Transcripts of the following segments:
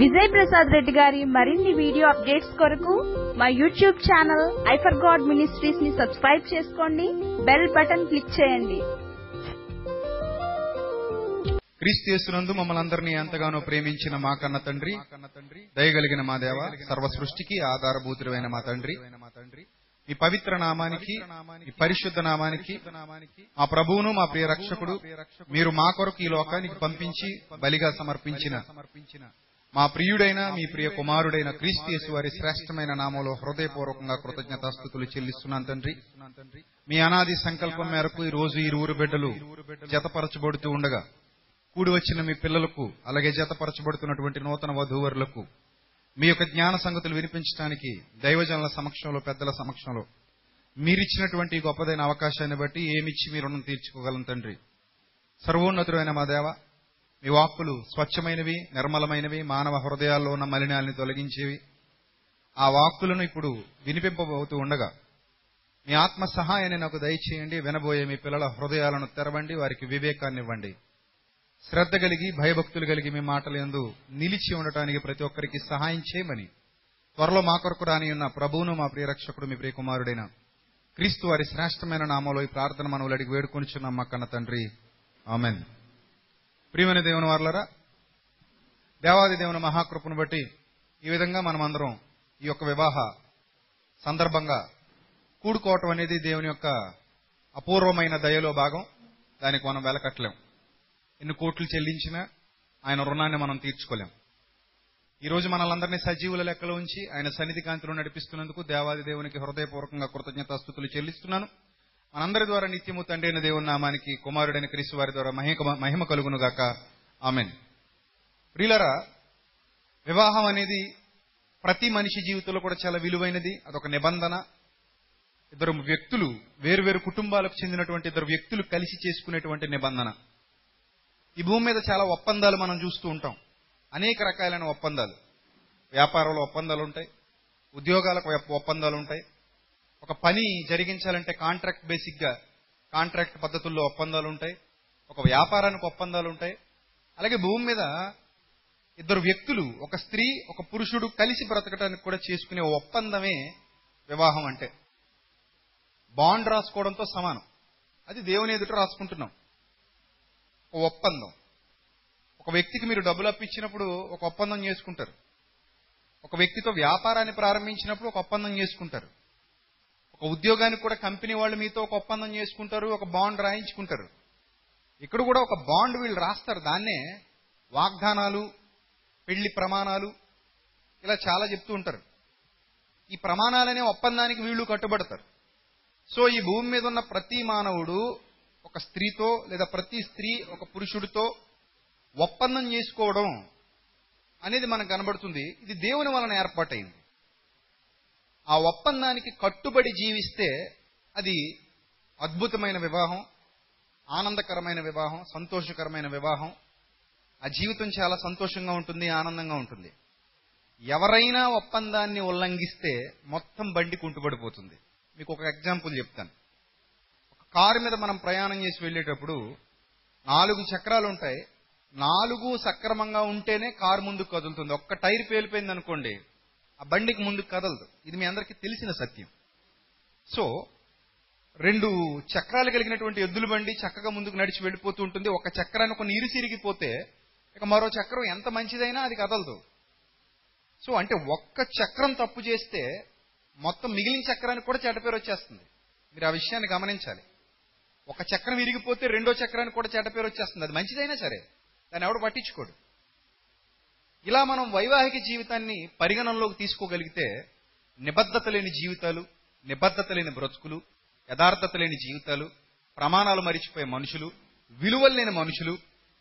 విజయ్ ప్రసాద్ రెడ్డి గారి మరిన్ని video updates కొరకు మా YouTube channel I for God మినిస్ట్రీస్ని subscribe చేసుకోండి. బెల్ బటన్ క్లిక్ చేయండి. క్రీస్తు యేసునందు మమ్మల్ని అందరినీ ఎంతగానో ప్రేమించిన మా కన్న తండ్రి దయగలిగిన మా దేవ సర్వ సృష్టికి ఆధారభూతుడైన మా తండ్రి. ఈ పవిత్ర నామానికి ఈ పరిశుద్ధ నామానికి మా ప్రభువును మా ప్రియ రక్షకుడు మీరు మా కొరకు ఈ లోకానికి పంపించి బలిగా సమర్పించిన మా ప్రియుడైన మీ ప్రియ కుమారుడైన క్రీస్తు వారి శ్రేష్టమైన నామంలో హృదయపూర్వకంగా కృతజ్ఞతాస్థుతులు చెల్లిస్తున్నాను తండ్రి. మీ అనాది సంకల్పం మేరకు ఈ రోజు ఈ ఊరు బిడ్డలు జతపరచబడుతూ ఉండగా కూడి వచ్చిన మీ పిల్లలకు అలాగే జతపరచబడుతున్నటువంటి నూతన వధూవరులకు మీ యొక్క జ్ఞాన సంగతులు వినిపించడానికి దైవజనుల సమక్షంలో పెద్దల సమక్షంలో మీరిచ్చినటువంటి గొప్పదైన అవకాశాన్ని బట్టి ఏమిచ్చి మీ రుణం తీర్చుకోగలం తండ్రి. సర్వోన్నతుడైన మా దేవ మీ వాక్కులు స్వచ్ఛమైనవి నిర్మలమైనవి మానవ హృదయాల్లో ఉన్న మలినాల్ని తొలగించేవి. ఆ వాక్కులను ఇప్పుడు వినిపింపబోతూ ఉండగా మీ ఆత్మ సహాయాన్ని నాకు దయచేయండి వినబోయే మీ పిల్లల హృదయాలను తెరవండి వారికి వివేకాన్ని ఇవ్వండి. శ్రద్ధ కలిగి భయభక్తులు కలిగి మీ మాటలు ఎందు నిలిచి ఉండటానికి ప్రతి ఒక్కరికి సహాయం చేయమని త్వరలో మా కొరకు రాని ఉన్న ప్రభువును మా ప్రియరక్షకుడు మీ ప్రియకుమారుడైన క్రీస్తు వారి శ్రేష్టమైన నామంలో ఈ ప్రార్థన మనవులు అడిగి వేడుకొనిచున్నాం మా కన్న తండ్రి. ఆమెన్. ప్రియమైన దేవుని వారులరా దేవాది దేవుని మహాకృపను బట్టి ఈ విధంగా మనమందరం ఈ యొక్క వివాహ సందర్భంగా కూడుకోవటం అనేది దేవుని యొక్క అపూర్వమైన దయలో భాగం. దానికి మనం వెలకట్టలేం ఎన్ని కోట్లు చెల్లించినా ఆయన రుణాన్ని మనం తీర్చుకోలేం. ఈ రోజు మనలందరినీ సజీవుల లెక్కలో ఉంచి ఆయన సన్నిధి కాంతిలో నడిపిస్తున్నందుకు దేవాది దేవునికి హృదయపూర్వకంగా కృతజ్ఞతాస్థుతులు చెల్లిస్తున్నాను. మనందరి ద్వారా నిత్యము తండ్రి అయిన దేవుని నామానికి కుమారుడైన క్రీస్తు వారి ద్వారా మహిమ మహిమ కలుగును గాక ఆమెన్. ప్రియులరా వివాహం అనేది ప్రతి మనిషి జీవితంలో కూడా చాలా విలువైనది. అదొక నిబంధన. ఇద్దరు వ్యక్తులు వేరువేరు కుటుంబాలకు చెందినటువంటి ఇద్దరు వ్యక్తులు కలిసి చేసుకునేటువంటి నిబంధన. ఈ భూమి మీద చాలా ఒప్పందాలు మనం చూస్తూ ఉంటాం. అనేక రకాలైన ఒప్పందాలు. వ్యాపారంలో ఒప్పందాలు ఉంటాయి. ఉద్యోగాలకు ఒప్పందాలు ఉంటాయి. ఒక పని జరిగించాలంటే కాంట్రాక్ట్ బేసిక్గా కాంట్రాక్ట్ పద్ధతుల్లో ఒప్పందాలు ఉంటాయి ఒక వ్యాపారానికి ఒప్పందాలు ఉంటాయి అలాగే భూమి మీద ఇద్దరు వ్యక్తులు ఒక స్త్రీ ఒక పురుషుడు కలిసి బ్రతకడానికి కూడా చేసుకునే ఒప్పందమే వివాహం అంటే. బాండ్ రాసుకోవడంతో సమానం. అది దేవుని ఎదుట రాసుకుంటున్నాం. ఒక ఒప్పందం. ఒక వ్యక్తికి మీరు డబ్బులు అప్పించినప్పుడు ఒక ఒప్పందం చేసుకుంటారు. ఒక వ్యక్తితో వ్యాపారాన్ని ప్రారంభించినప్పుడు ఒక ఒప్పందం చేసుకుంటారు. ఒక ఉద్యోగానికి కూడా కంపెనీ వాళ్ళు మీతో ఒక ఒప్పందం చేసుకుంటారు ఒక బాండ్ రాయించుకుంటారు. ఇక్కడ కూడా ఒక బాండ్ వీళ్ళు రాస్తారు. దాన్నే వాగ్దానాలు పెళ్ళి ప్రమాణాలు ఇలా చాలా చెప్తూ ఉంటారు. ఈ ప్రమాణాలనే ఒప్పందానికి వీళ్ళు కట్టుబడతారు. సో ఈ భూమి మీద ఉన్న ప్రతి మానవుడు ఒక స్త్రీతో లేదా ప్రతి స్త్రీ ఒక పురుషుడితో ఒప్పందం చేసుకోవడం అనేది మనకు కనబడుతుంది. ఇది దేవుని వలన ఏర్పాటైంది. ఆ ఒప్పందానికి కట్టుబడి జీవిస్తే అది అద్భుతమైన వివాహం ఆనందకరమైన వివాహం సంతోషకరమైన వివాహం. ఆ జీవితం చాలా సంతోషంగా ఉంటుంది ఆనందంగా ఉంటుంది. ఎవరైనా ఒప్పందాన్ని ఉల్లంఘిస్తే మొత్తం బండి కుంటుపడిపోతుంది మీకు ఒక ఎగ్జాంపుల్ చెప్తాను. ఒక కారు మీద మనం ప్రయాణం చేసి వెళ్ళేటప్పుడు నాలుగు చక్రాలు ఉంటాయి నాలుగు సక్రమంగా ఉంటేనే కారు ముందుకు కదులుతుంది. ఒక్క టైర్ పేలిపోయింది అనుకోండి ఆ బండికి ముందుకు కదలదు. ఇది మీ అందరికీ తెలిసిన సత్యం. సో రెండు చక్రాలు కలిగినటువంటి ఎద్దుల బండి చక్కగా ముందుకు నడిచి వెళ్ళిపోతూ ఉంటుంది. ఒక చక్రాన్ని కొన్ని ఇరిసిరిగిపోతే ఇక మరో చక్రం ఎంత మంచిదైనా అది కదలదు. సో అంటే ఒక్క చక్రం తప్పు చేస్తే మొత్తం మిగిలిన చక్రానికి కూడా చెడ్డ పేరు వచ్చేస్తుంది. మీరు ఆ విషయాన్ని గమనించాలి. ఒక చక్రం విరిగిపోతే రెండో చక్రానికి కూడా చెడ్డ పేరు వచ్చేస్తుంది. అది మంచిదైనా సరే దాన్ని ఎవడు పట్టించుకోడు. ఇలా మనం వైవాహిక జీవితాన్ని పరిగణనలోకి తీసుకోగలిగితే నిబద్ధత లేని జీవితాలు నిబద్ధత లేని బ్రతుకులు యథార్థత లేని జీవితాలు ప్రమాణాలు మరిచిపోయే మనుషులు విలువలు లేని మనుషులు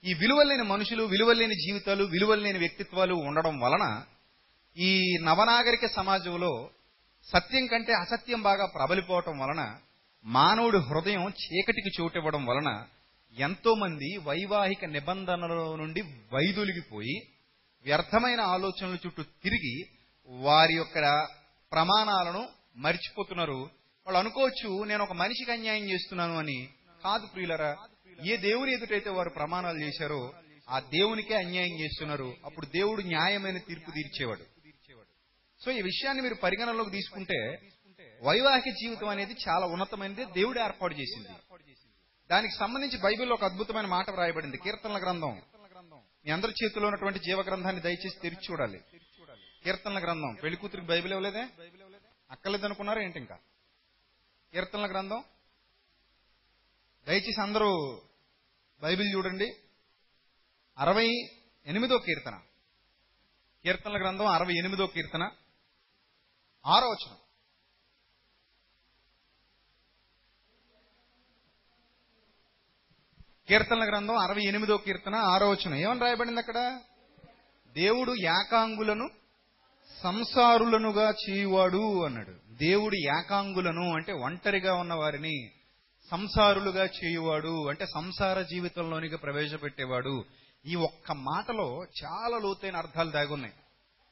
ఈ విలువలు లేని మనుషులు విలువలు లేని జీవితాలు విలువలు లేని వ్యక్తిత్వాలు ఉండడం వలన ఈ నవనాగరిక సమాజంలో సత్యం కంటే అసత్యం బాగా ప్రబలిపోవటం వలన మానవుడి హృదయం చీకటికి చోటివ్వడం వలన ఎంతోమంది వైవాహిక నిబంధనల నుండి వైదొలిగిపోయి వ్యర్థమైన ఆలోచనల చుట్టూ తిరిగి వారి యొక్క ప్రమాణాలను మర్చిపోతున్నారు. వాళ్ళు అనుకోవచ్చు నేను ఒక మనిషికి అన్యాయం చేస్తున్నాను అని. కాదు ప్రియులరా ఏ దేవుని ఎదుటైతే వారు ప్రమాణాలు చేశారో ఆ దేవునికే అన్యాయం చేస్తున్నారు. అప్పుడు దేవుడు న్యాయమైన తీర్పు తీర్చేవాడు. సో ఈ విషయాన్ని మీరు పరిగణనలోకి తీసుకుంటే వైవాహిక జీవితం అనేది చాలా ఉన్నతమైనది. దేవుడు ఏర్పాటు చేసింది. దానికి సంబంధించి బైబిల్లో ఒక అద్భుతమైన మాట వ్రాయబడింది. కీర్తనల గ్రంథం మీ అందరి చేతిలో ఉన్నటువంటి జీవ గ్రంథాన్ని దయచేసి తెరిచి చూడాలి. కీర్తనల గ్రంథం. పెళ్ళి కూతురికి బైబిల్ ఇవ్వలేదే? అక్కర్లేదు అనుకున్నారా ఏంటి ఇంకా? కీర్తనల గ్రంథం? దయచేసి అందరూ బైబిల్ చూడండి. అరవై ఎనిమిదో కీర్తన. కీర్తనల గ్రంథం అరవై ఎనిమిదో కీర్తన. ఆరో వచనం. కీర్తనల గ్రంథం అరవై ఎనిమిదో కీర్తన ఆరో వచనం. ఏమని రాయబడింది అక్కడ? దేవుడు యాకాంగులను సంసారులనుగా చేయువాడు అన్నాడు. దేవుడు యాకాంగులను అంటే ఒంటరిగా ఉన్న వారిని సంసారులుగా చేయువాడు అంటే సంసార జీవితంలోనికి ప్రవేశపెట్టేవాడు. ఈ ఒక్క మాటలో చాలా లోతైన అర్థాలు దాగున్నాయి.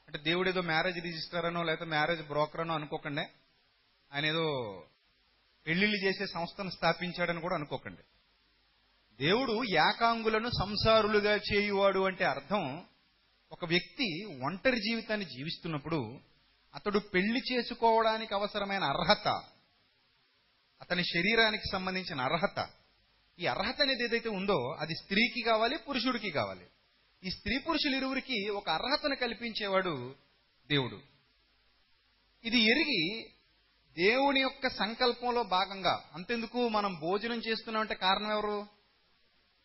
అంటే దేవుడు ఏదో మ్యారేజ్ రిజిస్టర్ అనో లేకపోతే మ్యారేజ్ బ్రోకర్ అనో అనుకోకండి. ఆయన ఏదో పెళ్ళిళ్ళు చేసే సంస్థను స్థాపించాడని కూడా అనుకోకండి. దేవుడు యాకాంగులను సంసారులుగా చేయువాడు అంటే అర్థం ఒక వ్యక్తి ఒంటరి జీవితాన్ని జీవిస్తున్నప్పుడు అతడు పెళ్ళి చేసుకోవడానికి అవసరమైన అర్హత అతని శరీరానికి సంబంధించిన అర్హత ఈ అర్హత అనేది ఏదైతే ఉందో అది స్త్రీకి కావాలి పురుషుడికి కావాలి. ఈ స్త్రీ పురుషులు ఇరువురికి ఒక అర్హతను కల్పించేవాడు దేవుడు. ఇది ఎరిగి దేవుని యొక్క సంకల్పంలో భాగంగా అంతెందుకు మనం భోజనం చేస్తున్నామంటే కారణం ఎవరు?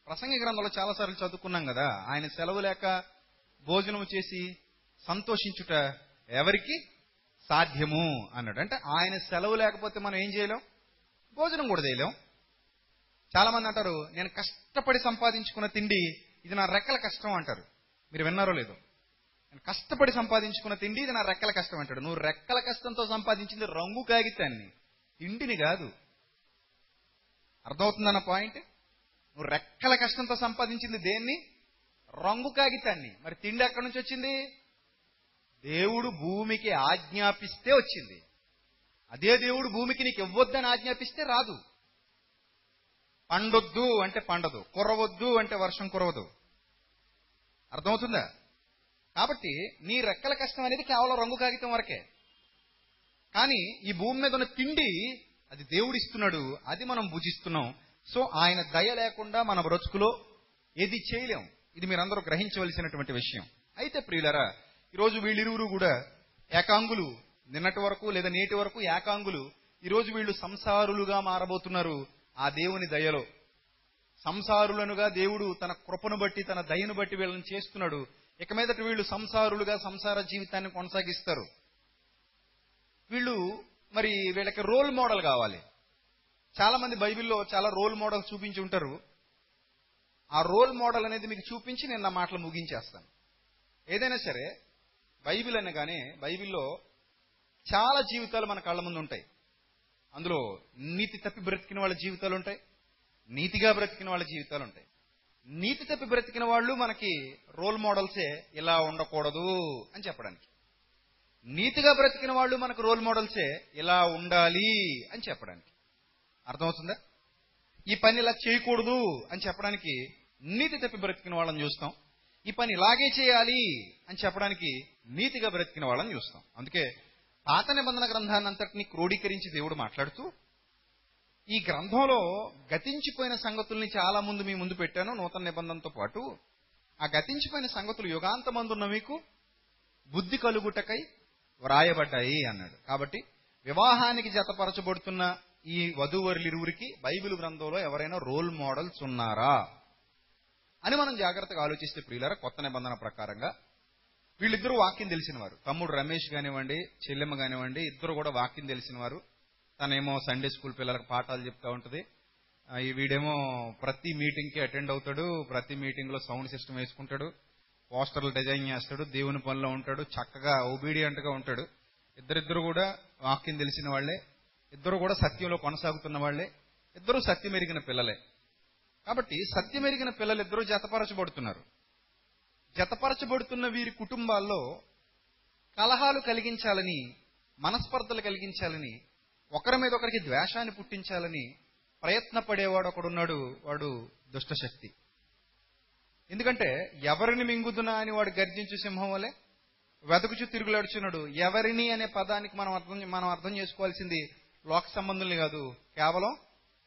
ప్రసంగి గ్రంథంలో చాలాసార్లు చదువుకున్నాం కదా ఆయన సెలవు లేక భోజనం చేసి సంతోషించుట ఎవరికి సాధ్యము అన్నాడు. అంటే ఆయన సెలవు లేకపోతే మనం ఏం చేయలేం? భోజనం కూడా చేయలేం. చాలా మంది అంటారు నేను కష్టపడి సంపాదించుకున్న తిండి ఇది నా రెక్కల కష్టం అంటారు. మీరు విన్నారో లేదో? నేను కష్టపడి సంపాదించుకున్న తిండి ఇది నా రెక్కల కష్టం అంటాడు. నువ్వు రెక్కల కష్టంతో సంపాదించింది రంగు కాగితాన్ని తిండిని కాదు. అర్థమవుతుందన్న పాయింట్? నువ్వు రెక్కల కష్టంతో సంపాదించింది దేన్ని? రంగు కాగితాన్ని. మరి తిండి ఎక్కడి నుంచి వచ్చింది? దేవుడు భూమికి ఆజ్ఞాపిస్తే వచ్చింది. అదే దేవుడు భూమికి నీకు ఇవ్వొద్దని ఆజ్ఞాపిస్తే రాదు. పండొద్దు అంటే పండదు. కురవద్దు అంటే వర్షం కురవదు. అర్థమవుతుందా? కాబట్టి నీ రెక్కల కష్టం అనేది కేవలం రంగు కాగితం వరకే. కానీ ఈ భూమి మీద ఉన్న తిండి అది దేవుడిస్తున్నాడు. అది మనం భుజిస్తున్నాం. సో ఆయన దయ లేకుండా మన బ్రతుకులో ఏది చేయలేం. ఇది మీరందరూ గ్రహించవలసినటువంటి విషయం. అయితే ప్రియులరా ఈరోజు వీళ్ళిరువురు కూడా ఏకాంగులు. నిన్నటి వరకు లేదా నేటి వరకు ఏకాంగులు. ఈరోజు వీళ్ళు సంసారులుగా మారబోతున్నారు ఆ దేవుని దయలో. సంసారులనుగా దేవుడు తన కృపను బట్టి తన దయను బట్టి వీళ్ళని చేస్తున్నాడు. ఇక మీదట వీళ్ళు సంసారులుగా సంసార జీవితాన్ని కొనసాగిస్తారు. వీళ్ళు మరి వీళ్ళకి రోల్ మోడల్ కావాలి. చాలా మంది బైబిల్లో చాలా రోల్ మోడల్ చూపించి ఉంటారు. ఆ రోల్ మోడల్ అనేది మీకు చూపించి నేను నా మాటలు ముగించేస్తాను. ఏదైనా సరే బైబిల్ అనగానే బైబిల్లో చాలా జీవితాలు మన కళ్ళ ముందు ఉంటాయి. అందులో నీతి తప్పి బ్రతికిన వాళ్ళ జీవితాలు ఉంటాయి. నీతిగా బ్రతికిన వాళ్ళ జీవితాలు ఉంటాయి. నీతి తప్పి బ్రతికిన వాళ్ళు మనకి రోల్ మోడల్సే ఇలా ఉండకూడదు అని చెప్పడానికి. నీతిగా బ్రతికిన వాళ్ళు మనకు రోల్ మోడల్సే ఇలా ఉండాలి అని చెప్పడానికి. అర్థమవుతుందా? ఈ పని ఇలా చేయకూడదు అని చెప్పడానికి నీతి తప్పి బ్రతికిన వాళ్ళని చూస్తాం. ఈ పని ఇలాగే చేయాలి అని చెప్పడానికి నీతిగా బ్రతికిన వాళ్ళని చూస్తాం. అందుకే పాత నిబంధన గ్రంథాన్ని అంతటిని క్రోడీకరించి దేవుడు మాట్లాడుతూ ఈ గ్రంథంలో గతించిపోయిన సంగతుల్ని చాలా ముందు మీ ముందు పెట్టాను నూతన నిబంధనతో పాటు. ఆ గతించిపోయిన సంగతులు యుగాంతమందున్న మీకు బుద్ధి కలుగుటకై వ్రాయబడ్డాయి అన్నాడు. కాబట్టి వివాహానికి జతపరచబడుతున్న ఈ వధూవరులిరువురికి బైబిల్ గ్రంథంలో ఎవరైనా రోల్ మోడల్స్ ఉన్నారా? అని మనం జాగ్రత్తగా ఆలోచిస్తే ప్రియులరా కొత్త నిబంధన ప్రకారంగా వీళ్ళిద్దరూ వాక్యం తెలిసిన వారు తమ్ముడు రమేష్ కానివ్వండి చెల్లెమ్మ కానివ్వండి ఇద్దరు కూడా వాక్యం తెలిసిన వారు తనేమో సండే స్కూల్ పిల్లలకు పాఠాలు చెప్తా ఉంటుంది. ఈ వీడేమో ప్రతి మీటింగ్కి అటెండ్ అవుతాడు ప్రతి మీటింగ్లో సౌండ్ సిస్టమ్ వేసుకుంటాడు పోస్టర్లు డిజైన్ చేస్తాడు దేవుని పనిలో ఉంటాడు చక్కగా ఒబీడియంట్గా ఉంటాడు. ఇద్దరిద్దరు కూడా వాక్యం తెలిసిన వాళ్ళే ఇద్దరు కూడా సత్యంలో కొనసాగుతున్న వాళ్ళే ఇద్దరు సత్యం ఎరిగిన పిల్లలే. కాబట్టి సత్యం ఎరిగిన పిల్లలు ఇద్దరు జతపరచబడుతున్నారు. జతపరచబడుతున్న వీరి కుటుంబాల్లో కలహాలు కలిగించాలని మనస్పర్ధలు కలిగించాలని ఒకరి మీద ఒకరికి ద్వేషాన్ని పుట్టించాలని ప్రయత్నపడేవాడు ఒకడున్నాడు వాడు దుష్టశక్తి. ఎందుకంటే ఎవరిని మింగుదునా అని వాడు గర్జించు సింహం వలె వెతకుచు తిరుగులాడుచున్నాడు. ఎవరిని అనే పదానికి మనం అర్థం మనం అర్థం చేసుకోవాల్సింది లోక సంబంధుల్ని కాదు కేవలం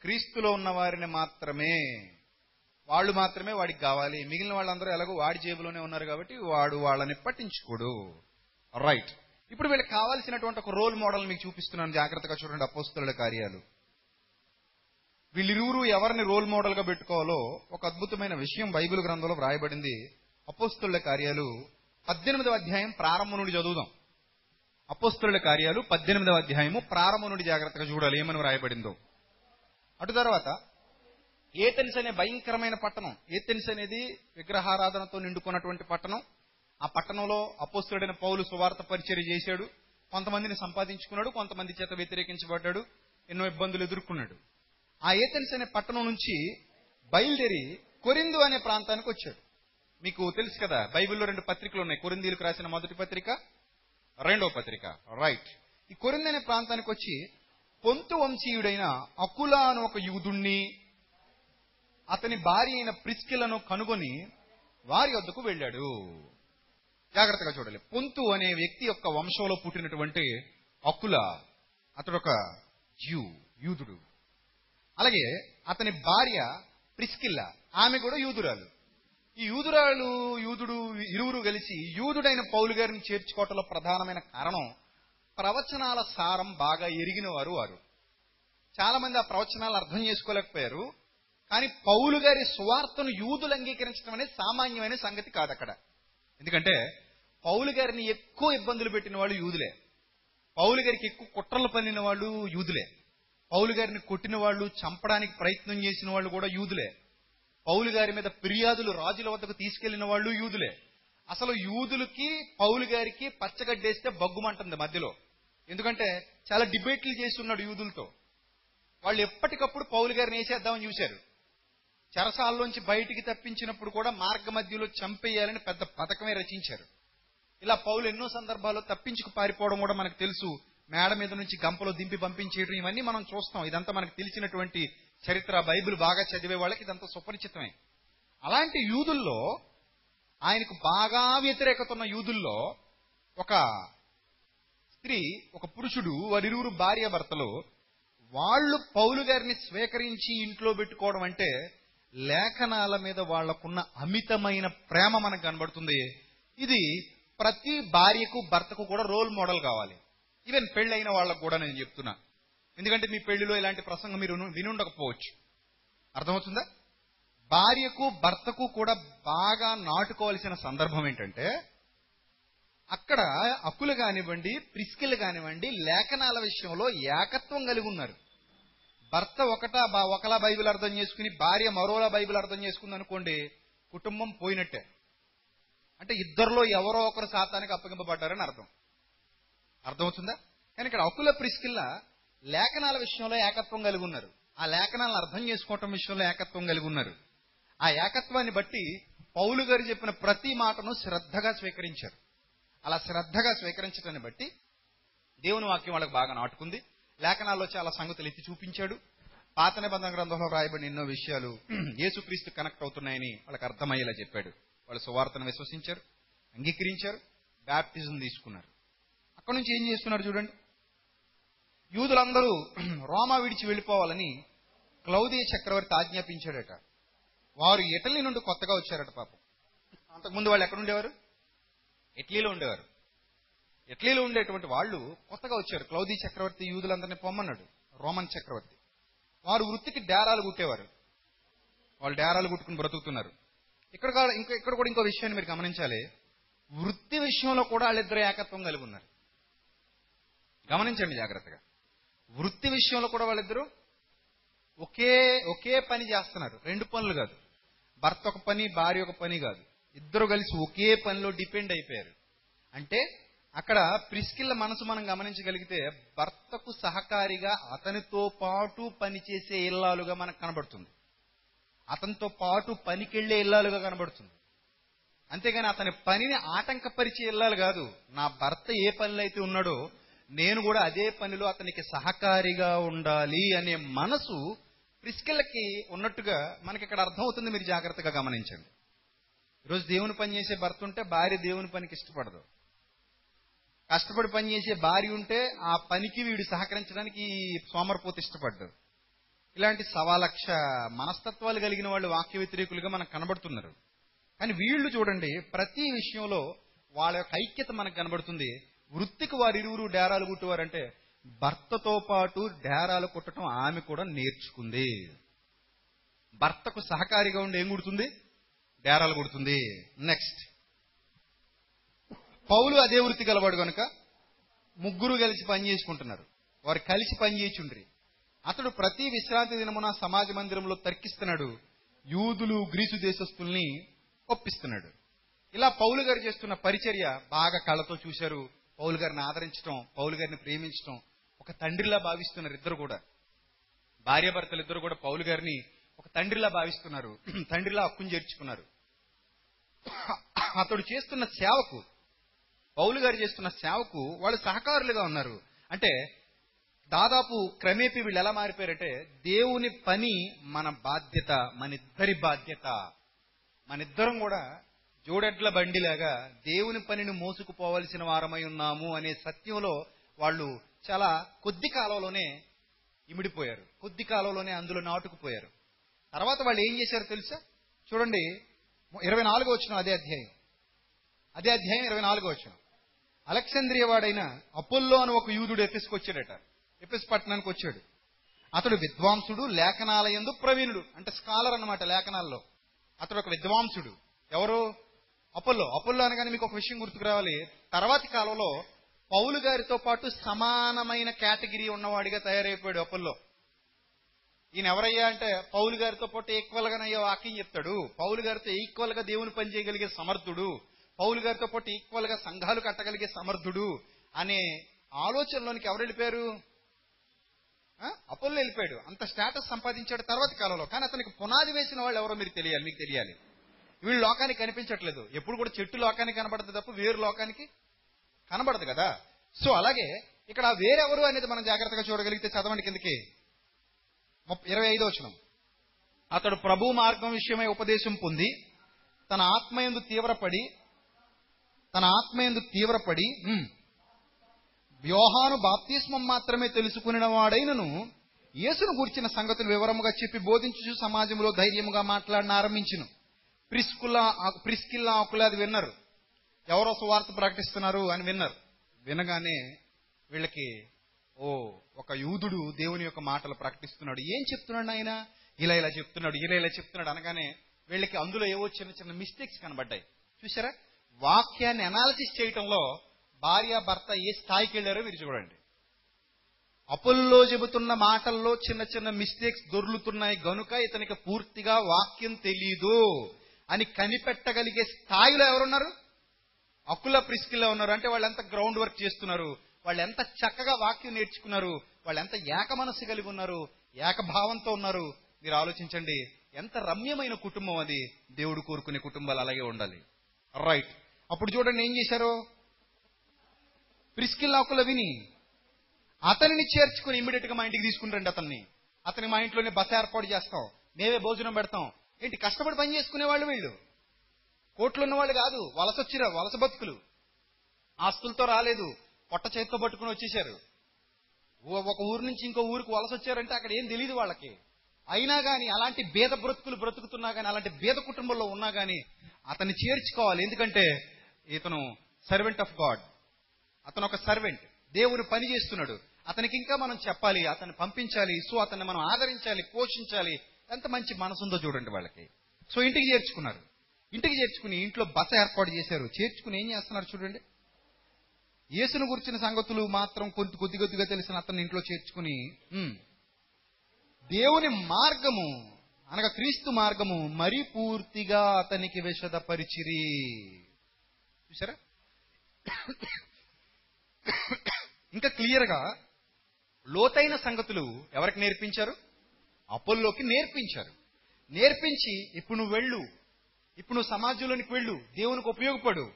క్రీస్తులో ఉన్న వారిని మాత్రమే. వాళ్ళు మాత్రమే వాడికి కావాలి. మిగిలిన వాళ్ళందరూ ఎలాగో వాడి జేబులోనే ఉన్నారు కాబట్టి వాడు వాళ్ళని పట్టించుకోడు. రైట్ ఇప్పుడు వీళ్ళకి కావాల్సినటువంటి ఒక రోల్ మోడల్ మీకు చూపిస్తున్నాను జాగ్రత్తగా చూడండి అపోస్తుల కార్యాలు. వీళ్ళిరువురు ఎవరిని రోల్ మోడల్గా పెట్టుకోవాలో ఒక అద్భుతమైన విషయం బైబిల్ గ్రంథంలో వ్రాయబడింది. అపోస్తుల కార్యాలు పద్దెనిమిదవ అధ్యాయం ప్రారంభం నుండి చదువుదాం. అపోస్తుల కార్యాలు పద్దెనిమిదవ అధ్యాయము ప్రారంభం నుండి జాగ్రత్తగా చూడాలి ఏమని వ్రాయబడిందో. అటు తర్వాత ఏథెన్స్ అనే భయంకరమైన పట్టణం ఏథెన్స్ అనేది విగ్రహారాధనతో నిండుకున్నటువంటి పట్టణం. ఆ పట్టణంలో అపోస్తుడైన పౌలు సువార్త పరిచయం చేశాడు కొంతమందిని సంపాదించుకున్నాడు కొంతమంది చేత వ్యతిరేకించబడ్డాడు ఎన్నో ఇబ్బందులు ఎదుర్కొన్నాడు. ఆ ఏథెన్స్ అనే పట్టణం నుంచి బయలుదేరి కొరిందు అనే ప్రాంతానికి వచ్చాడు. మీకు తెలుసు కదా బైబిల్లో రెండు పత్రికలు ఉన్నాయి కొరిందీలకు రాసిన మొదటి పత్రిక రెండో పత్రిక. రైట్ ఈ కొరిందైన ప్రాంతానికి వచ్చి పొంతు వంశీయుడైన అకుల అని ఒక యూదుణ్ణి అతని భార్య అయిన ప్రిస్కిలను కనుగొని వారి వద్దకు వెళ్ళాడు. జాగ్రత్తగా చూడాలి. పొంతు అనే వ్యక్తి యొక్క వంశంలో పుట్టినటువంటి అకుల అతడు ఒక యూ యూదుడు. అలాగే అతని భార్య ప్రిస్కిల్ల ఆమె కూడా యూదురాలు. ఈ యూదురాలు యూదుడు ఇరువురు కలిసి యూదుడైన పౌలు గారిని చేర్చుకోవటంలో ప్రధానమైన కారణం ప్రవచనాల సారం బాగా ఎరిగిన వారు. వారు చాలా మంది ఆ ప్రవచనాలు అర్థం చేసుకోలేకపోయారు. కానీ పౌలు గారి సువార్తను యూదులు అంగీకరించడం అనేది సామాన్యమైన సంగతి కాదు అక్కడ. ఎందుకంటే పౌలు గారిని ఎక్కువ ఇబ్బందులు పెట్టిన వాళ్ళు యూదులే. పౌలు గారికి ఎక్కువ కుట్రలు పన్నిన వాళ్ళు యూదులే. పౌలు గారిని కొట్టిన వాళ్ళు చంపడానికి ప్రయత్నం చేసిన వాళ్ళు కూడా యూదులే. పౌలు గారి మీద ఫిర్యాదులు రాజుల వద్దకు తీసుకెళ్ళిన వాళ్ళు యూదులే. అసలు యూదులకి పౌలు గారికి పచ్చగడ్డేస్తే బగ్గుమంటుంది మధ్యలో. ఎందుకంటే చాలా డిబేట్లు చేస్తున్నాడు యూదులతో. వాళ్ళు ఎప్పటికప్పుడు పౌలు గారిని వేసేద్దామని చూశారు. చెరసాల్లోంచి బయటికి తప్పించినప్పుడు కూడా మార్గ మధ్యలో చంపేయాలని పెద్ద పథకమే రచించారు. ఇలా పౌలు ఎన్నో సందర్భాల్లో తప్పించుకు పారిపోవడం కూడా మనకు తెలుసు. మేడ మీద నుంచి గంపలో దింపి పంపించేయడం ఇవన్నీ మనం చూస్తాం. ఇదంతా మనకు తెలిసినటువంటి చరిత్ర బైబిల్ బాగా చదివే వాళ్ళకి ఇదంతా సుపరిచితమే. అలాంటి యూదుల్లో ఆయనకు బాగా వ్యతిరేకత ఉన్న యూదుల్లో ఒక స్త్రీ ఒక పురుషుడు వారిరువురు భార్య భర్తలు వాళ్ళు పౌలు గారిని స్వీకరించి ఇంట్లో పెట్టుకోవడం అంటే లేఖనాల మీద వాళ్ళకున్న అమితమైన ప్రేమ మనకు కనబడుతుంది. ఇది ప్రతి భార్యకు భర్తకు కూడా రోల్ మోడల్ కావాలి. ఈవెన్ పెళ్ళైన వాళ్ళకు కూడా నేను చెప్తున్నా. ఎందుకంటే మీ పెళ్ళిలో ఇలాంటి ప్రసంగం మీరు వినుండకపోవచ్చు. అర్థమవుతుందా? భార్యకు భర్తకు కూడా బాగా నాటుకోవాల్సిన సందర్భం ఏంటంటే అక్కడ అక్కులు కానివ్వండి ప్రిస్కిలు కానివ్వండి లేఖనాల విషయంలో ఏకత్వం కలిగి ఉన్నారు. భర్త ఒకటా బా- ఒకలా బైబిల్ అర్థం చేసుకుని భార్య మరోలా బైబిల్ అర్థం చేసుకుంది అనుకోండి కుటుంబం పోయినట్టే. అంటే ఇద్దరిలో ఎవరో ఒకరు శాతానికి అప్పగింపబడ్డారని అర్థం. అర్థమవుతుందా? కానీ ఇక్కడ అకుల ప్రిస్కిల్లా లేఖనాల విషయంలో ఏకత్వం కలిగి ఉన్నారు. ఆ లేఖనాలను అర్థం చేసుకోవటం విషయంలో ఏకత్వం కలిగి ఉన్నారు. ఆ ఏకత్వాన్ని బట్టి పౌలు గారు చెప్పిన ప్రతి మాటను శ్రద్ధగా స్వీకరించారు. అలా శ్రద్ధగా స్వీకరించడాన్ని బట్టి దేవుని వాక్యం వాళ్ళకి బాగా నాటుకుంది. లేఖనాల్లో చాలా సంగతులు ఎత్తి చూపించాడు. పాత నిబంధన గ్రంథంలో రాయబడిన ఎన్నో విషయాలు యేసుక్రీస్తు కనెక్ట్ అవుతున్నాయని వాళ్ళకి అర్థమయ్యేలా చెప్పాడు. వాళ్ళు సువార్తను విశ్వసించారు అంగీకరించారు బ్యాప్టిజం తీసుకున్నారు. అక్కడి నుంచి ఏం చేస్తున్నారు చూడండి. యూదులందరూ రోమా విడిచి వెళ్ళిపోవాలని క్లౌదీయ చక్రవర్తి ఆజ్ఞాపించాడట. వారు ఇటలీ నుండి కొత్తగా వచ్చారట పాపం. అంతకుముందు వాళ్ళు ఎక్కడ ఉండేవారు? ఇటలీలో ఉండేవారు. ఇటలీలో ఉండేటువంటి వాళ్ళు కొత్తగా వచ్చారు. క్లౌదీ చక్రవర్తి యూదులందరినీ పొమ్మన్నాడు. రోమన్ చక్రవర్తి. వారు వృత్తికి డేరాలు కుట్టేవారు. వాళ్ళు డేరాలు కుట్టుకుని బ్రతుకుతున్నారు. ఇక్కడ ఇంకా ఇక్కడ కూడా ఇంకో విషయాన్ని మీరు గమనించాలి. వృత్తి విషయంలో కూడా వాళ్ళిద్దరు ఏకత్వం కలిగి ఉన్నారు. గమనించండి జాగ్రత్తగా. వృత్తి విషయంలో కూడా వాళ్ళిద్దరూ ఒకే ఒకే పని చేస్తున్నారు. రెండు పనులు కాదు. భర్త ఒక పని భార్య ఒక పని కాదు. ఇద్దరు కలిసి ఒకే పనిలో డిపెండ్ అయిపోయారు. అంటే అక్కడ ప్రిస్కిల్ల మనసు మనం గమనించగలిగితే భర్తకు సహకారిగా అతనితో పాటు పనిచేసే ఇల్లాలుగా మనకు కనబడుతుంది. అతనితో పాటు పనికెళ్ళే ఇల్లాలుగా కనబడుతుంది. అంతేగాని అతని పనిని ఆటంకపరిచే ఇల్లాలు కాదు. నా భర్త ఏ పనులైతే అయితే ఉన్నాడో నేను కూడా అదే పనిలో అతనికి సహకారిగా ఉండాలి అనే మనసు ప్రిస్కిల్లకి ఉన్నట్టుగా మనకి ఇక్కడ అర్థమవుతుంది మీరు జాగ్రత్తగా గమనించండి. ఈరోజు దేవుని పని చేసే భర్త ఉంటే భార్య దేవుని పనికి ఇష్టపడదు. కష్టపడి పని చేసే భార్య ఉంటే ఆ పనికి వీడు సహకరించడానికి సోమరపోత ఇష్టపడ్డు ఇలాంటి సవాలక్ష మనస్తత్వాలు కలిగిన వాళ్ళు వాక్య వ్యతిరేకులుగా మనకు కనబడుతున్నారు. కానీ వీళ్ళు చూడండి ప్రతి విషయంలో వాళ్ళ యొక్క ఐక్యత మనకు కనబడుతుంది. వృత్తికి వారు ఇరువురు డేరాలు కుట్టేవారంటే భర్తతో పాటు డేరాలు కుట్టడం ఆమె కూడా నేర్చుకుంది. భర్తకు సహకారిగా ఉండి ఏం కుడుతుంది? డేరాలు కుడుతుంది. నెక్స్ట్ పౌలు అదే వృత్తి గలవాడు కనుక ముగ్గురు కలిసి పని చేసుకుంటున్నారు. వారు కలిసి పని చేయించుండ్రి. అతడు ప్రతి విశ్రాంతి దినమున సమాజ మందిరంలో తర్కిస్తున్నాడు. యూదులు గ్రీసు దేశస్తుల్ని ఒప్పిస్తున్నాడు. ఇలా పౌలు గారు చేస్తున్న పరిచర్య బాగా కళ్ళతో చూశారు. పౌలు గారిని ఆదరించడం పౌలు గారిని ప్రేమించడం ఒక తండ్రిలా భావిస్తున్నారు ఇద్దరు కూడా. భార్యాభర్తలు ఇద్దరు కూడా పౌలు గారిని ఒక తండ్రిలా భావిస్తున్నారు. తండ్రిలా హక్కును చేర్చుకున్నారు. అతడు చేస్తున్న సేవకు పౌలు గారు చేస్తున్న సేవకు వాళ్ళు సహకారులుగా ఉన్నారు. అంటే దాదాపు క్రమేపీ వీళ్ళు ఎలా మారిపోయారంటే దేవుని పని మన బాధ్యత మన ఇద్దరి బాధ్యత. మన ఇద్దరం కూడా జోడెడ్ల బండిలాగా దేవుని పనిని మోసుకుపోవలసిన వారమై ఉన్నాము అనే సత్యంలో వాళ్ళు చాలా కొద్ది కాలంలోనే ఇమిడిపోయారు. కొద్ది కాలంలోనే అందులో నాటుకుపోయారు. తర్వాత వాళ్ళు ఏం చేశారో తెలుసా? చూడండి ఇరవై నాలుగో వచ్చిన అదే అధ్యాయం. అదే అధ్యాయం ఇరవై నాలుగో వచ్చిన అలెక్సాంద్రియ వాడైన అపోల్లో అని ఒక యూదుడు ఎఫెస్కి వచ్చాడట. ఎఫెస్ పట్టణానికి వచ్చాడు. అతడు విద్వాంసుడు లేఖనాలయందు ప్రవీణుడు అంటే స్కాలర్ అనమాట లేఖనాల్లో. అతడు ఒక విద్వాంసుడు. ఎవరు? అపోల్లో అపోల్లో అనగానే మీకు ఒక విషయం గుర్తుకు రావాలి. తర్వాతి కాలంలో పౌలు గారితో పాటు సమానమైన కేటగిరీ ఉన్నవాడిగా తయారైపోయాడు అపోల్లో. ఈయన ఎవరయ్యా అంటే పౌలు గారితో పాటు ఈక్వల్ గానయ్యా వాక్యం చెప్తాడు. పౌలు గారితో ఈక్వల్గా దేవుని పని చేయగలిగే సమర్థుడు. పౌలు గారితో పాటు ఈక్వల్గా సంఘాలు కట్టగలిగే సమర్థుడు అనే ఆలోచనలోనికి ఎవరు వెళ్ళిపోయారు? అపోల్లో వెళ్ళిపోయాడు. అంత స్టేటస్ సంపాదించాడు తర్వాత కాలంలో. కానీ అతనికి పునాది వేసిన వాళ్ళు ఎవరో మీరు తెలియాలి మీకు తెలియాలి. వీళ్ళు లోకానికి కనిపించట్లేదు. ఎప్పుడు కూడా చెట్టు లోకానికి కనబడదు తప్ప వేరు లోకానికి కనబడదు కదా. సో అలాగే ఇక్కడ వేరెవరు అనేది మనం జాగ్రత్తగా చూడగలిగితే చదవండి కిందకి. ఇరవై ఐదో వచనం. అతడు ప్రభు మార్గం విషయమై ఉపదేశం పొంది తన ఆత్మయందు తీవ్రపడి తన ఆత్మయందు తీవ్రపడి వ్యూహాను బాప్తిస్మం మాత్రమే తెలుసుకుని వాడైనను యేసును గుర్చిన సంగతులు వివరముగా చెప్పి బోధించు సమాజంలో ధైర్యముగా మాట్లాడిన ఆరంభించును. ప్రిస్కుల్లా ప్రిస్కిల్లా ఆకులాది విన్నారు. ఎవరో సువార్త ప్రకటిస్తున్నారు అని విన్నారు. వినగానే వీళ్ళకి ఓ ఒక యూదుడు దేవుని యొక్క మాటలు ప్రకటిస్తున్నాడు. ఏం చెప్తున్నాడు ఆయన? ఇలా ఇలా చెప్తున్నాడు ఇలా ఇలా చెప్తున్నాడు అనగానే వీళ్ళకి అందులో ఏవో చిన్న చిన్న మిస్టేక్స్ కనబడ్డాయి. చూసారా వాక్యాన్ని అనాలిసిస్ చేయటంలో భార్య భర్త ఏ స్థాయికి వెళ్ళారో మీరు చూడండి. అప్పుల్లో చెబుతున్న మాటల్లో చిన్న చిన్న మిస్టేక్స్ దొర్లుతున్నాయి. గనుక ఇతనికి పూర్తిగా వాక్యం తెలీదు. అని కనిపెట్టగలిగే స్థాయిలో ఎవరున్నారు? అక్కుల ప్రిస్కిల్లో ఉన్నారు. అంటే వాళ్ళు ఎంత గ్రౌండ్ వర్క్ చేస్తున్నారు? వాళ్ళు ఎంత చక్కగా వాక్యం నేర్చుకున్నారు? వాళ్ళు ఎంత ఏక మనస్సు కలిగి ఉన్నారు? ఏకభావంతో ఉన్నారు? మీరు ఆలోచించండి. ఎంత రమ్యమైన కుటుంబం అది. దేవుడు కోరుకునే కుటుంబాలు అలాగే ఉండాలి. రైట్ అప్పుడు చూడండి ఏం చేశారు? ప్రిస్కిల్ ఆకుల విని అతనిని చేర్చుకుని ఇమ్మీడియట్గా మా ఇంటికి తీసుకుంటారండి అతన్ని. అతని మా ఇంట్లోనే బస ఏర్పాటు చేస్తాం. మేమే భోజనం పెడతాం. ఏంటి కష్టపడి పని చేసుకునే వాళ్ళు? వీళ్ళు కోట్లు వాళ్ళు కాదు వలస వచ్చిరా వలస బతుకులు. ఆస్తులతో రాలేదు పొట్ట చేతితో పట్టుకుని వచ్చేసారు ఒక ఊరు నుంచి ఇంకో ఊరికి వలస వచ్చారంటే అక్కడ ఏం తెలియదు వాళ్ళకి. అయినా కానీ అలాంటి బేద బ్రతుకులు బ్రతుకుతున్నా కానీ అలాంటి బేద కుటుంబంలో ఉన్నా కానీ అతన్ని చేర్చుకోవాలి. ఎందుకంటే ఇతను సర్వెంట్ ఆఫ్ గాడ్ అతను ఒక సర్వెంట్ దేవుని పని చేస్తున్నాడు. అతనికి ఇంకా మనం చెప్పాలి అతన్ని పంపించాలి. సో అతన్ని మనం ఆదరించాలి పోషించాలి. ఎంత మంచి మనసుందో చూడండి వాళ్ళకి. సో ఇంటికి చేర్చుకున్నారు. ఇంటికి చేర్చుకుని ఇంట్లో బస ఏర్పాటు చేశారు. చేర్చుకుని ఏం చేస్తున్నారు చూడండి? యేసును గురించిన సంగతులు మాత్రం కొద్ది కొద్ది కొద్దిగా తెలిసిన అతన్ని ఇంట్లో చేర్చుకుని దేవుని మార్గము అనగా క్రీస్తు మార్గము మరీ పూర్తిగా అతనికి విషదపరిచిరి. చూసారా ఇంకా క్లియర్గా లోతైన సంగతులు ఎవరికి నేర్పించారు? అపోల్లోకి నేర్పించారు. నేర్పించి ఇప్పుడు నువ్వు వెళ్ళు. ఇప్పుడు నువ్వు సమాజంలోనికి వెళ్ళు. దేవునికి ఉపయోగపడు.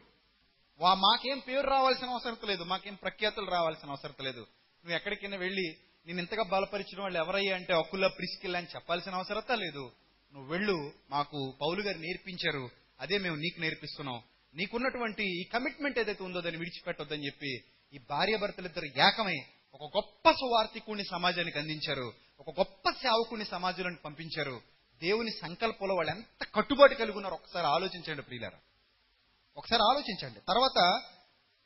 వా మాకేం పేరు రావాల్సిన అవసరం లేదు. మాకేం ప్రఖ్యాతులు రావాల్సిన అవసరం లేదు. నువ్వు ఎక్కడికైనా వెళ్ళి నేను ఇంతగా బలపరిచిన వాళ్ళు ఎవరయ్యా? అంటే అక్కుల్లా ప్రిస్కిల్ అని చెప్పాల్సిన అవసరత లేదు. నువ్వు వెళ్ళు. మాకు పౌలు గారు నేర్పించారు. అదే మేము నీకు నేర్పిస్తున్నాం. నీకున్నటువంటి ఈ కమిట్మెంట్ ఏదైతే ఉందో దాన్ని విడిచిపెట్టొద్దని చెప్పి ఈ భార్య భర్తలిద్దరు ఏకమై ఒక గొప్ప సువార్థికుడిని సమాజానికి అందించారు. ఒక గొప్ప సేవకుని సమాజంలోని పంపించారు. దేవుని సంకల్పంలో వాళ్ళు ఎంత కట్టుబాటు కలిగి ఉన్నారో ఒకసారి ఆలోచించండి ప్రియులారా. ఒకసారి ఆలోచించండి. తర్వాత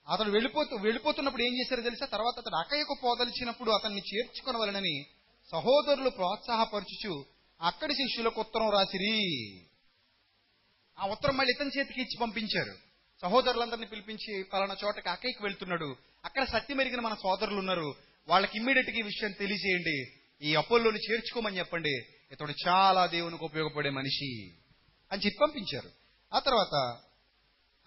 అతడు వెళ్ళిపోతూ వెళ్ళిపోతున్నప్పుడు ఏం చేశారో తెలుసా? తర్వాత అతడు అకయ్యకు పోదలిచినప్పుడు అతన్ని చేర్చుకొనవలనని సహోదరులు ప్రోత్సాహపరచుచు అక్కడి శిష్యులకు ఉత్తరం రాసిరి. ఆ ఉత్తరం మళ్ళీ ఇతని చేతికి ఇచ్చి పంపించారు. సహోదరులందరినీ పిలిపించి పలానా చోటకి అక్కయ్యకు వెళ్తున్నాడు. అక్కడ సత్యమెరిగిన మన సోదరులు ఉన్నారు. వాళ్ళకి ఇమ్మీడియట్గా ఈ విషయం తెలియజేయండి. ఈ అపోలోని చేర్చుకోమని చెప్పండి. ఇతడు చాలా దేవునికి ఉపయోగపడే మనిషి అని చెప్పి పంపించారు. ఆ తర్వాత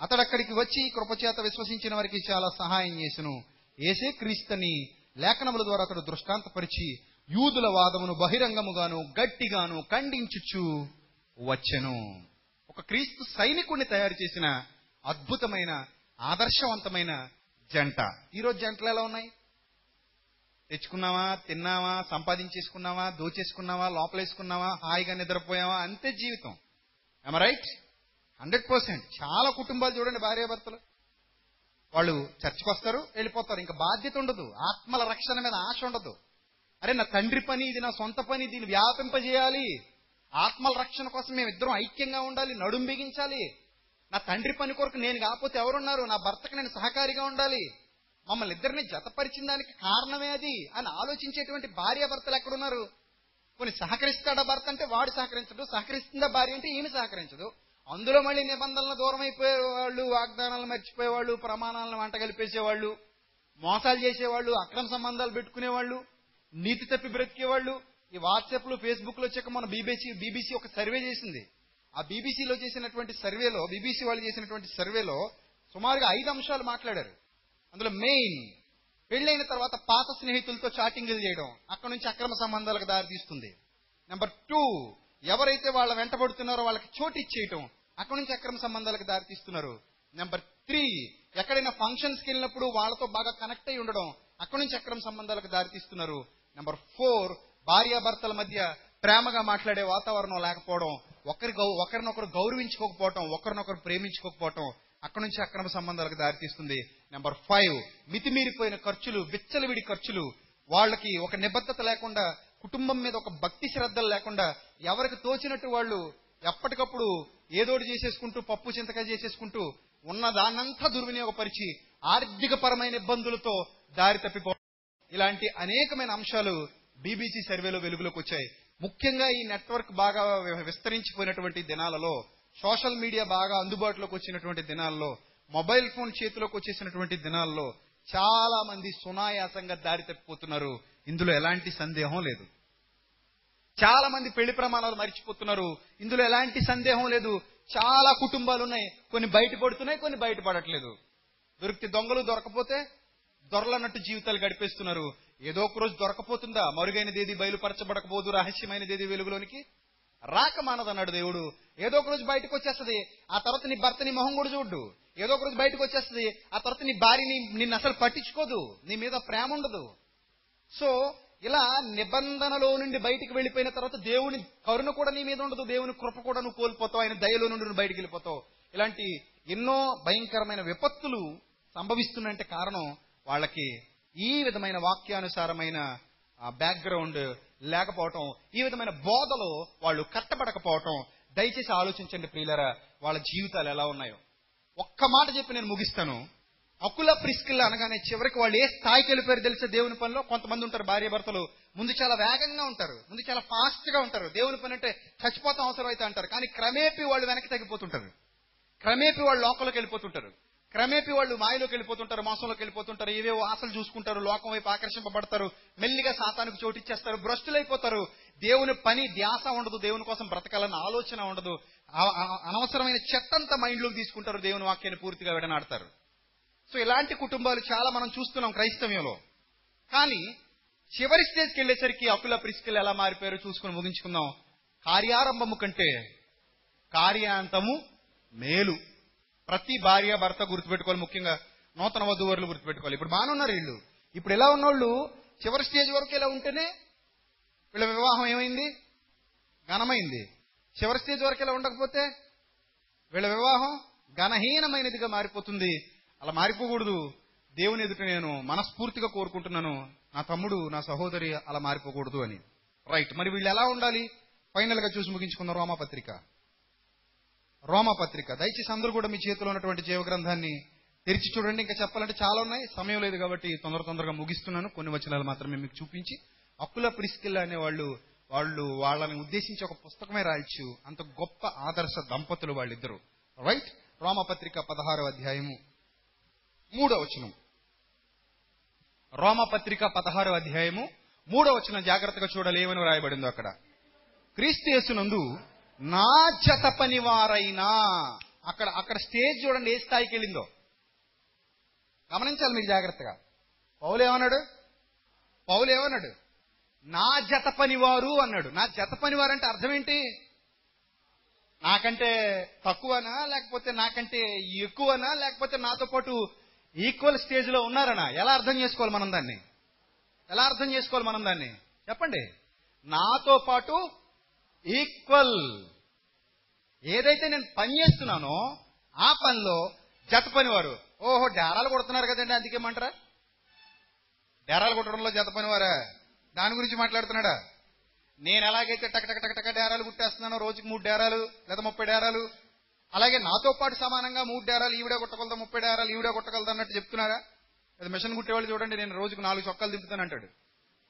అతడు అక్కడికి వచ్చి కృపచేత విశ్వసించిన వారికి చాలా సహాయం చేసెను. ఏసే క్రీస్తని లేఖనముల ద్వారా అతడు దృష్టాంతపరిచి యూదుల వాదమును బహిరంగముగాను గట్టిగాను ఖండించుచు వచ్చెను. ఒక క్రీస్తు సైనికుణ్ణి తయారు చేసిన అద్భుతమైన ఆదర్శవంతమైన జంట. ఈరోజు జంటలు ఎలా ఉన్నాయి? తెచ్చుకున్నావా తిన్నావా సంపాదించేసుకున్నావా దోచేసుకున్నావా లోపలేసుకున్నావా హాయిగా నిద్రపోయావా అంతే జీవితం. ఎమ రైట్ హండ్రెడ్ పర్సెంట్. చాలా కుటుంబాలు చూడండి భార్యాభర్తలు. వాళ్ళు చర్చకు వస్తారు వెళ్ళిపోతారు. ఇంకా బాధ్యత ఉండదు. ఆత్మల రక్షణ మీద ఆశ ఉండదు. అరే నా తండ్రి పని ఇది నా సొంత పని దీన్ని వ్యాపింపజేయాలి. ఆత్మల రక్షణ కోసం మేము ఇద్దరం ఐక్యంగా ఉండాలి నడుం బిగించాలి. నా తండ్రి పని కొరకు నేను కాకపోతే ఎవరున్నారు? నా భర్తకు నేను సహకారిగా ఉండాలి. మమ్మల్ని ఇద్దరిని జతపరిచిన దానికి కారణమే అది అని ఆలోచించేటువంటి భార్యాభర్తలు ఎక్కడున్నారు? కొన్ని సహకరిస్తాడా భర్త అంటే వాడు సహకరించడు సహకరిస్తుందా భార్య అంటే ఈమె సహకరించదు అందులో మళ్ళీ నిబంధనలు దూరం అయిపోయేవాళ్ళు వాగ్దానాలు మర్చిపోయేవాళ్ళు ప్రమాణాలను వంట కలిపేసేవాళ్ళు మోసాలు చేసేవాళ్ళు అక్రమ సంబంధాలు పెట్టుకునేవాళ్ళు నీతి తప్పి బ్రతికేవాళ్ళు. ఈ వాట్సాప్లో ఫేస్బుక్లో వచ్చాక మన బీబీసీ బీబీసీ ఒక సర్వే చేసింది. ఆ బీబీసీలో చేసినటువంటి సర్వేలో బీబీసీ వాళ్ళు చేసినటువంటి సర్వేలో సుమారుగా ఐదు అంశాలు మాట్లాడారు. అందులో మెయిన్ పెళ్ళైన తర్వాత పాత స్నేహితులతో చాటింగ్లు చేయడం అక్కడ నుంచి అక్రమ సంబంధాలకు దారితీస్తుంది నెంబర్ టూ ఎవరైతే వాళ్ళ వెంటబడుతున్నారో వాళ్ళకి చోటు ఇచ్చేయటం అక్కడ నుంచి అక్రమ సంబంధాలకు దారితీస్తున్నారు నెంబర్ త్రీ ఎక్కడైనా ఫంక్షన్స్కి వెళ్ళినప్పుడు వాళ్ళతో బాగా కనెక్ట్ అయి ఉండడం అక్కడ నుంచి అక్రమ సంబంధాలకు దారితీస్తున్నారు నెంబర్ ఫోర్ భార్యాభర్తల మధ్య ప్రేమగా మాట్లాడే వాతావరణం లేకపోవడం ఒకరి గౌ- ఒకరినొకరు గౌరవించుకోకపోవటం ఒకరినొకరు ప్రేమించుకోకపోవటం అక్కడ నుంచి అక్రమ సంబంధాలకు దారితీస్తుంది నెంబర్ ఫైవ్ మితిమీరిపోయిన ఖర్చులు విచ్చలవిడి ఖర్చులు వాళ్ళకి ఒక నిబద్ధత లేకుండా కుటుంబం మీద ఒక భక్తి శ్రద్ధలు లేకుండా ఎవరికి తోచినట్టు వాళ్ళు ఎప్పటికప్పుడు ఏదోటి చేసేసుకుంటూ పప్పు చింతకాయ చేసేసుకుంటూ ఉన్నదానంతా దుర్వినియోగపరిచి ఆర్థిక పరమైన ఇబ్బందులతో దారి తప్పిపో ఇలాంటి అనేకమైన అంశాలు బీబీసీ సర్వేలో వెలుగులోకి వచ్చాయి. ముఖ్యంగా ఈ నెట్వర్క్ బాగా విస్తరించిపోయినటువంటి దినాలలో సోషల్ మీడియా బాగా అందుబాటులోకి వచ్చినటువంటి దినాల్లో మొబైల్ ఫోన్ చేతిలోకి వచ్చేసినటువంటి దినాల్లో చాలా మంది సునాయాసంగా దారి తప్పిపోతున్నారు. ఇందులో ఎలాంటి సందేహం లేదు. చాలా మంది పెళ్ళి ప్రమాణాలు మర్చిపోతున్నారు. ఇందులో ఎలాంటి సందేహం లేదు. చాలా కుటుంబాలు ఉన్నాయి. కొన్ని బయటపడుతున్నాయి కొన్ని బయటపడట్లేదు. దొరికితే దొంగలు దొరకపోతే దొరలన్నట్టు జీవితాలు గడిపేస్తున్నారు. ఏదో ఒక రోజు దొరకపోతుందా? మరుగైనది ఏది బయలుపరచబడకపోదు. రహస్యమైనది ఏది వెలుగులోనికి రాక మానదన్నాడు దేవుడు. ఏదో ఒక రోజు బయటకు వచ్చేస్తుంది. ఆ తర్వాత నీ భర్త నీ మొహం కూడా చూడ్డు. ఏదో ఒక రోజు బయటకు వచ్చేస్తుంది. ఆ తర్వాత నీ భార్యని నిన్ను అసలు పట్టించుకోదు. నీ మీద ప్రేమ ఉండదు. సో ఇలా నిబంధనలో నుండి బయటికి వెళ్ళిపోయిన తర్వాత దేవుని కరుణ కూడా నీ మీద ఉండదు. దేవుని కృప కూడా నువ్వు కోల్పోతావు. ఆయన దయలో నుండి నువ్వు బయటికి వెళ్ళిపోతావు. ఇలాంటి ఎన్నో భయంకరమైన విపత్తులు సంభవిస్తున్నంటే కారణం వాళ్ళకి ఈ విధమైన వాక్యానుసారమైన బ్యాక్గ్రౌండ్ లేకపోవటం ఈ విధమైన బోధలో వాళ్ళు కట్టబడకపోవటం. దయచేసి ఆలోచించండి ప్రియులరా వాళ్ళ జీవితాలు ఎలా ఉన్నాయో. ఒక్క మాట చెప్పి నేను ముగిస్తాను. అకుల ప్రిస్కిల్ అనగానే చివరికి వాళ్ళు ఏ స్థాయికి వెళ్ళిపోయారు తెలిసే దేవుని పనిలో కొంతమంది ఉంటారు భార్య భర్తలు. ముందు చాలా వేగంగా ఉంటారు. ముందు చాలా ఫాస్ట్గా ఉంటారు. దేవుని పని అంటే చచ్చిపోతాం అవసరం అయితే అంటారు. కానీ క్రమేపీ వాళ్ళు వెనక్కి తగ్గిపోతుంటారు. క్రమేపీ వాళ్ళు లోకంలోకి వెళ్ళిపోతుంటారు. క్రమేపీ వాళ్ళు మాయలోకి వెళ్ళిపోతుంటారు మోసంలోకి వెళ్ళిపోతుంటారు ఏవేవో ఆశలు చూసుకుంటారు లోకం వైపు ఆకర్షింపబడతారు మెల్లిగా సాతానికి చోటిచ్చేస్తారు భ్రష్టులైపోతారు. దేవుని పని ధ్యాస ఉండదు దేవుని కోసం బ్రతకాలన్న ఆలోచన ఉండదు. అనవసరమైన చెత్తంతా మైండ్లోకి తీసుకుంటారు దేవుని వాక్యాన్ని పూర్తిగా విడనాడతారు. సో ఇలాంటి కుటుంబాలు చాలా మనం చూస్తున్నాం క్రైస్తవ్యంలో. కానీ చివరి స్టేజ్కి వెళ్ళేసరికి అకుల ప్రిస్కిల్ ఎలా మారిపోయారో చూసుకుని ముగించుకుందాం. కార్యారంభము కంటే కార్యాంతము మేలు. ప్రతి భార్య భర్త గుర్తుపెట్టుకోవాలి ముఖ్యంగా. నూతన వధువరులు గుర్తుపెట్టుకోవాలి. ఇప్పుడు బాగానే ఉన్నారు వీళ్ళు. ఇప్పుడు ఎలా ఉన్నోళ్ళు? చివరి స్టేజ్ వరకు ఇలా ఉంటేనే వీళ్ళ వివాహం ఏమైంది? ఘనమైంది. చివరి స్టేజ్ వరకు ఇలా ఉండకపోతే వీళ్ళ వివాహం ఘనహీనమైనదిగా మారిపోతుంది. అలా మారిపోకూడదు. దేవుని ఎదుట నేను మనస్ఫూర్తిగా కోరుకుంటున్నాను. నా తమ్ముడు నా సహోదరి అలా మారిపోకూడదు అని. రైట్ మరి వీళ్ళు ఎలా ఉండాలి? ఫైనల్గా చూసి ముగించుకుందాం రోమపత్రిక. రోమపత్రిక. దయచేసి అందరూ కూడా మీ చేతిలో ఉన్నటువంటి జీవ గ్రంథాన్ని తెరిచి చూడండి. ఇంకా చెప్పాలంటే చాలా ఉన్నాయి. సమయం లేదు కాబట్టి తొందర తొందరగా ముగిస్తున్నాను. కొన్ని వచనాలు మాత్రమే మీకు చూపించి అప్పుల ప్రిస్కిల్ అనే వాళ్ళు వాళ్ళు వాళ్ళని ఉద్దేశించి ఒక పుస్తకమే రాయొచ్చు. అంత గొప్ప ఆదర్శ దంపతులు వాళ్ళిద్దరు. రైట్ రోమపత్రిక పదహారో అధ్యాయము. మూడో వచనం. రోమపత్రిక పదహారో అధ్యాయము. మూడో వచనం జాగ్రత్తగా చూడలేమని రాయబడిందో అక్కడ. క్రీస్తు యేసునందు నా జత పనివారైనా అక్కడ అక్కడ స్టేజ్ చూడండి ఏ స్థాయికి వెళ్ళిందో. గమనించాలి మీరు జాగ్రత్తగా. పౌలు ఏమన్నాడు పౌలు ఏమన్నాడు నా జత పనివారు అన్నాడు. నా జత పనివారు అంటే అర్థం ఏంటి నాకంటే తక్కువనా లేకపోతే నాకంటే ఎక్కువనా లేకపోతే నాతో పాటు ఈక్వల్ స్టేజ్లో ఉన్నారనా? ఎలా అర్థం చేసుకోవాలి మనం దాన్ని? ఎలా అర్థం చేసుకోవాలి మనం దాన్ని? చెప్పండి. నాతో పాటు ఈక్వల్. ఏదైతే నేను పని చేస్తున్నానో ఆ పనిలో జత పనివారు. ఓహో డేరాలు కొడుతున్నారు కదండి అందుకేమంటారా? డేరాలు కొట్టడంలో జత పనివారా? దాని గురించి మాట్లాడుతున్నాడా? నేను ఎలాగైతే టక టక టక టక డేరాలు కుట్టేస్తున్నానో రోజుకి మూడు డేరాలు లేదా ముప్పై డేరాలు అలాగే నాతో పాటు సమానంగా మూడు డేరాలు ఈవిడే కొట్టగలదా ముప్పై డేరాలు ఈవిడే కొట్టగలదా అన్నట్టు చెప్తున్నారా? లేదా మిషన్ కుట్టేవాళ్ళు చూడండి నేను రోజుకు నాలుగు చొక్కాలు దింపుతానంటాడు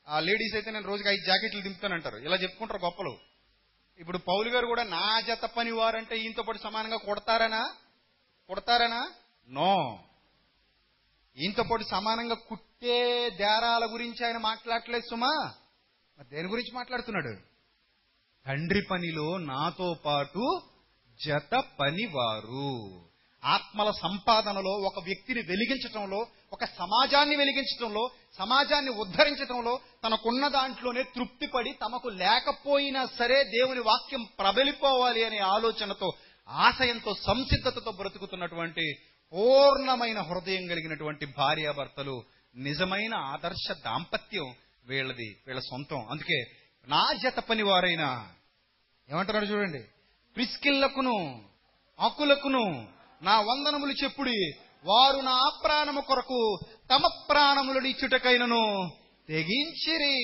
ఆ లేడీస్ అయితే నేను రోజుకి ఐదు జాకెట్లు దింపుతానంటారు ఇలా చెప్పుకుంటారు గొప్పలు. ఇప్పుడు పౌలు గారు కూడా నా జత పని వారంటే ఈయనతో పాటు సమానంగా కొడతారనా? కొడతారనా? నో. ఈయనతో పాటు సమానంగా కుట్టే దేరాల గురించి ఆయన మాట్లాడలేదు సుమా? మరి దేని గురించి మాట్లాడుతున్నాడు? తండ్రి పనిలో నాతో పాటు జత పనివారు. ఆత్మల సంపాదనలో ఒక వ్యక్తిని వెలిగించటంలో ఒక సమాజాన్ని వెలిగించటంలో సమాజాన్ని ఉద్ధరించటంలో తనకున్న దాంట్లోనే తృప్తిపడి తమకు లేకపోయినా సరే దేవుని వాక్యం ప్రబలిపోవాలి అనే ఆలోచనతో ఆశయంతో సంసిద్ధతతో బ్రతుకుతున్నటువంటి పూర్ణమైన హృదయం కలిగినటువంటి భార్యాభర్తలు నిజమైన ఆదర్శ దాంపత్యం వీళ్ళది వీళ్ళ సొంతం. అందుకే నా జత పని వారైనా ఏమంటున్నాడు చూడండి ప్రిస్కిల్లకును అకులకును నా వందనములు చెప్పుడి వారు నా ప్రాణము కొరకు తమ ప్రాణములను ఇచ్చుటకైనను తెగించిరి.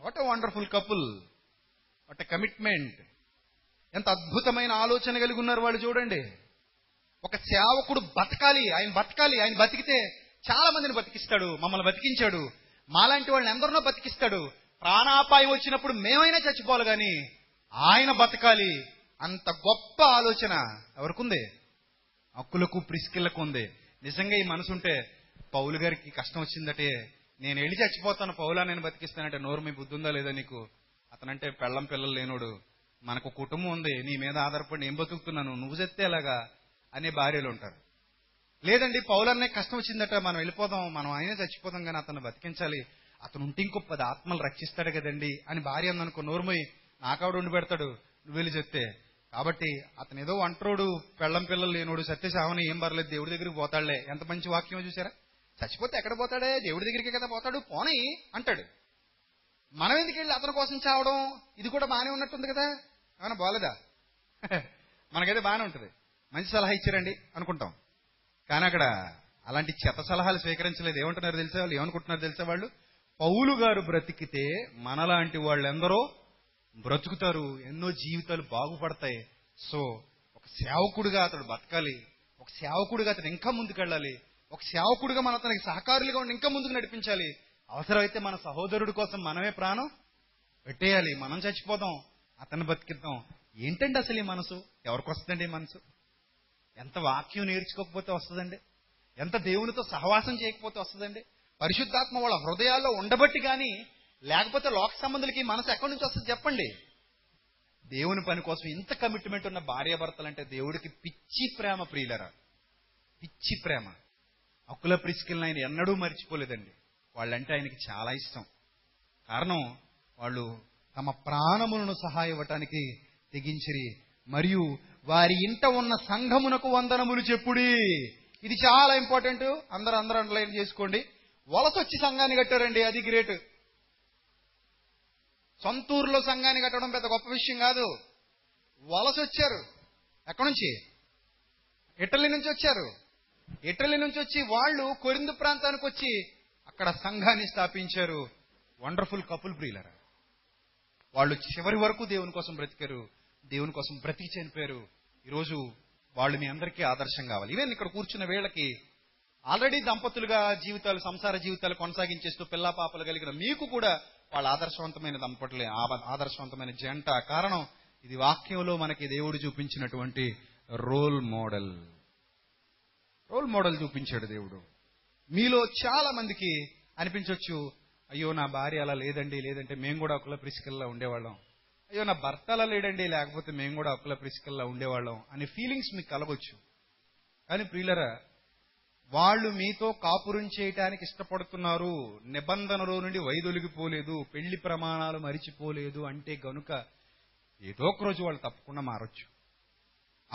What wonderful couple what commitment ఎంత అద్భుతమైన ఆలోచన కలిగి ఉన్నారు వాళ్ళు చూడండి. ఒక సేవకుడు బతకాలి ఆయన బతకాలి ఆయన బతికితే చాలా మందిని బతికిస్తాడు మమ్మల్ని బతికించాడు. మాలాంటి వాళ్ళని ఎందరినో బతికిస్తాడు. ప్రాణాపాయం వచ్చినప్పుడు మేమైనా చచ్చిపోవాలి కానీ ఆయన బతకాలి. అంత గొప్ప ఆలోచన ఎవరికుంది? హక్కులకు ప్రిస్కిళ్ళకు ఉంది. నిజంగా ఈ మనసు ఉంటే పౌలు గారికి కష్టం వచ్చిందటే. నేను వెళ్ళి చచ్చిపోతాను పౌలా నేను బతికిస్తానంటే నోరు మీ బుద్ధి ఉందా లేదా నీకు? అతనంటే పెళ్ళం పిల్లలు లేనోడు. మనకు కుటుంబం ఉంది నీ మీద ఆధారపడి నేను బతుకుతున్నాను నువ్వు చెప్తే ఎలాగా? అనే భార్యలు ఉంటారు. లేదండి పౌలన్నే కష్టం వచ్చిందట మనం వెళ్ళిపోదాం మనం ఆయనే చచ్చిపోదాం కానీ అతను బతికించాలి. అతను ఉంటే ఇంకో పది ఆత్మలు రక్షిస్తాడు కదండి అని భార్య అందనుకో నోరుమోయి నాకావిడ ఉండి పెడతాడు నువ్వు వెళ్ళి చెప్తే. కాబట్టి అతను ఏదో ఒంటరోడు పెళ్ళం పిల్లలు లేనోడు సత్యసావని ఏం పర్లేదు దేవుడి దగ్గరికి పోతాడులే. ఎంత మంచి వాక్యం చూసారా చచ్చిపోతే ఎక్కడ పోతాడే? దేవుడి దగ్గరికి కదా పోతాడు? పోనీ అంటాడు. మనం ఎందుకు వెళ్ళి అతని కోసం చావడం? ఇది కూడా బాగానే ఉన్నట్టుంది కదా? ఏమైనా బాలేదా? మనకైతే బాగానే ఉంటుంది. మంచి సలహా ఇచ్చారండి అనుకుంటాం. కానీ అక్కడ అలాంటి చెత్త సలహాలు స్వీకరించలేదు. ఏమంటున్నారు తెలిసే వాళ్ళు? ఏమనుకుంటున్నారు తెలిసే వాళ్ళు? పౌలు గారు బ్రతికితే మనలాంటి వాళ్ళెందరో బ్రతుకుతారు. ఎన్నో జీవితాలు బాగుపడతాయి. సో ఒక సేవకుడిగా అతడు బతకాలి. ఒక సేవకుడిగా అతను ఇంకా ముందుకెళ్ళాలి. ఒక సేవకుడిగా మన అతనికి సహకారులుగా ఉండి ఇంకా ముందుకు నడిపించాలి. అవసరమైతే మన సహోదరుడి కోసం మనమే ప్రాణం పెట్టేయాలి. మనం చచ్చిపోదాం. అతన్ని బతికిద్దాం. ఏంటండి అసలు ఈ మనసు? ఎవరికి వస్తుందండి ఈ మనసు? ఎంత వాక్యం నేర్చుకోకపోతే వస్తుందండి? ఎంత దేవునితో సహవాసం చేయకపోతే వస్తుందండి? పరిశుద్ధాత్మ వాళ్ళ హృదయాల్లో ఉండబట్టి కానీ లేకపోతే లోక సంబంధులకి మనసు ఎక్కడి నుంచి వస్తుంది చెప్పండి? దేవుని పని కోసం ఇంత కమిట్మెంట్ ఉన్న భార్యాభర్తలంటే దేవుడికి పిచ్చి ప్రేమ ప్రియులరా? పిచ్చి ప్రేమ. అక్కుల ప్రిస్కిల్ని ఆయన ఎన్నడూ మర్చిపోలేదండి. వాళ్ళంటే ఆయనకి చాలా ఇష్టం. కారణం వాళ్ళు తమ ప్రాణములను సహాయ ఇవ్వటానికి తెగించిరి. మరియు వారి ఇంట ఉన్న సంఘమునకు వందనములు చెప్పుడి. ఇది చాలా ఇంపార్టెంట్. అందరూ అందరూ అండర్లైన్ చేసుకోండి. వలసొచ్చి సంఘాన్ని కట్టారండి అది గ్రేట్. సొంతూరులో సంఘాన్ని కట్టడం పెద్ద గొప్ప విషయం కాదు. వలస వచ్చారు ఎక్కడి నుంచి? ఇటలీ నుంచి వచ్చారు. ఇటలీ నుంచి వచ్చి వాళ్ళు కొరిందు ప్రాంతానికి వచ్చి అక్కడ సంఘాన్ని స్థాపించారు. వండర్ఫుల్ కపుల్ ప్రియులరా వాళ్ళు చివరి వరకు దేవుని కోసం బ్రతికారు. దేవుని కోసం బ్రతికి చనిపోయారు ఈరోజు వాళ్ళు మీ అందరికీ ఆదర్శం కావాలి. ఈవెన్ ఇక్కడ కూర్చున్న వేళకి ఆల్రెడీ దంపతులుగా జీవితాలు సంసార జీవితాలు కొనసాగించేస్తూ పిల్ల పాపలు కలిగిన మీకు కూడా వాళ్ళ ఆదర్శవంతమైన దంపతులే ఆ- ఆదర్శవంతమైన జంట. కారణం ఇది వాక్యంలో మనకి దేవుడు చూపించినటువంటి రోల్ మోడల్ రోల్ మోడల్ చూపించాడు దేవుడు. మీలో చాలా మందికి అనిపించవచ్చు అయ్యో నా భార్య అలా లేదండి లేదంటే మేము కూడా ఒకలా ప్రిసికల్లా ఉండేవాళ్ళం. అయ్యో నా భర్త అలా లేడండి లేకపోతే మేము కూడా అప్పుల ప్రిసికల్లా ఉండేవాళ్ళం అనే ఫీలింగ్స్ మీకు కలగొచ్చు. కానీ ప్రియులరా వాళ్ళు మీతో కాపురం చేయటానికి ఇష్టపడుతున్నారు. నిబంధనలో నుండి వైదొలిగిపోలేదు పెళ్ళి ప్రమాణాలు మరిచిపోలేదు అంటే గనుక ఏదో ఒక రోజు వాళ్ళు తప్పకుండా మారొచ్చు.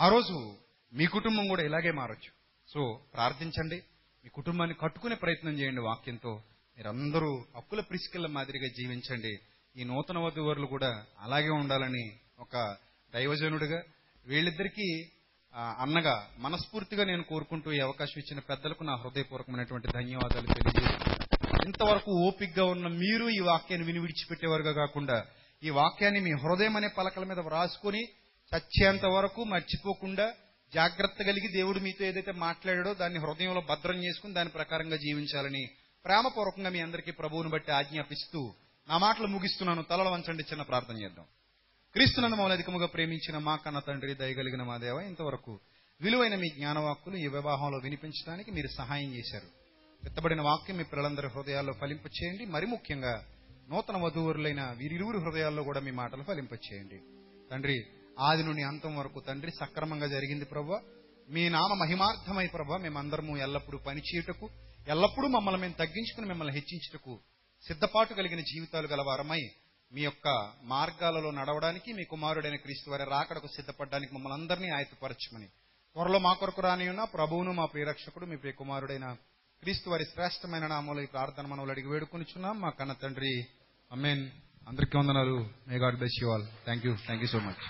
ఆ రోజు మీ కుటుంబం కూడా ఇలాగే మారొచ్చు. సో ప్రార్థించండి. మీ కుటుంబాన్ని కట్టుకునే ప్రయత్నం చేయండి వాక్యంతో. మీరందరూ అప్పుల ప్రిసికల్ల మాదిరిగా జీవించండి. ఈ నూతన వధువరులు కూడా అలాగే ఉండాలని ఒక దైవజనుడిగా వీళ్ళిద్దరికీ అన్నగా మనస్ఫూర్తిగా నేను కోరుకుంటూ ఈ అవకాశం ఇచ్చిన పెద్దలకు నా హృదయపూర్వకమైనటువంటి ధన్యవాదాలు తెలియజేస్తున్నాను. ఇంతవరకు ఓపిగ్గా ఉన్న మీరు ఈ వాక్యాన్ని విని విడిచిపెట్టేవారుగా కాకుండా ఈ వాక్యాన్ని మీ హృదయం అనే పలకల మీద వ్రాసుకొని చచ్చేంత వరకు మర్చిపోకుండా జాగ్రత్త కలిగి దేవుడు మీతో ఏదైతే మాట్లాడాడో దాన్ని హృదయంలో భద్రం చేసుకుని దాని ప్రకారంగా జీవించాలని ప్రేమపూర్వకంగా మీ అందరికీ ప్రభువుని బట్టి ఆజ్ఞాపిస్తూ నా మాటలు ముగిస్తున్నాను తలలు వంచండి చిన్న ప్రార్థన చేద్దాం. క్రీస్తునందు మమ్మల్ని అధికముగా ప్రేమించిన మా కన్న తండ్రి దయగలిగిన మా దేవ ఇంతవరకు విలువైన మీ జ్ఞానవాక్కులు ఈ వివాహంలో వినిపించడానికి మీరు సహాయం చేశారు. ఎత్తబడిన వాక్యం మీ పిల్లలందరి హృదయాల్లో ఫలింపచేయండి మరి ముఖ్యంగా నూతన వధువురులైన వీరిరువురి హృదయాల్లో కూడా మీ మాటలు ఫలింపచేయండి తండ్రి ఆది నుండి అంతం వరకు తండ్రి సక్రమంగా జరిగింది ప్రభు మీ నామ మహిమార్థమై ప్రభు మేమందరము ఎల్లప్పుడూ పనిచేయుటకు ఎల్లప్పుడూ మమ్మల్ని మేము తగ్గించుకుని మిమ్మల్ని హెచ్చించుటకు సిద్ధపాటు కలిగిన జీవితాలు గల వారమై మీ యొక్క మార్గాలలో నడవడానికి మీ కుమారుడైన క్రీస్తు వారి రాకడకు సిద్ధపడడానికి మమ్మల్ని అందరినీ ఆయతపరచమని త్వరలో మా కొరకు రాని ఉన్న ప్రభువును మా ప్రియరక్షకుడు మీ ప్రియ కుమారుడైన క్రీస్తు వారి శ్రేష్టమైన నామంలో ఈ ప్రార్థన మనవులు అడిగి వేడుకొనిచున్నాం. మా కన్న తండ్రి అమ్మేన్ అందరికీ వందనాలు. May God bless you all thank you thank you so much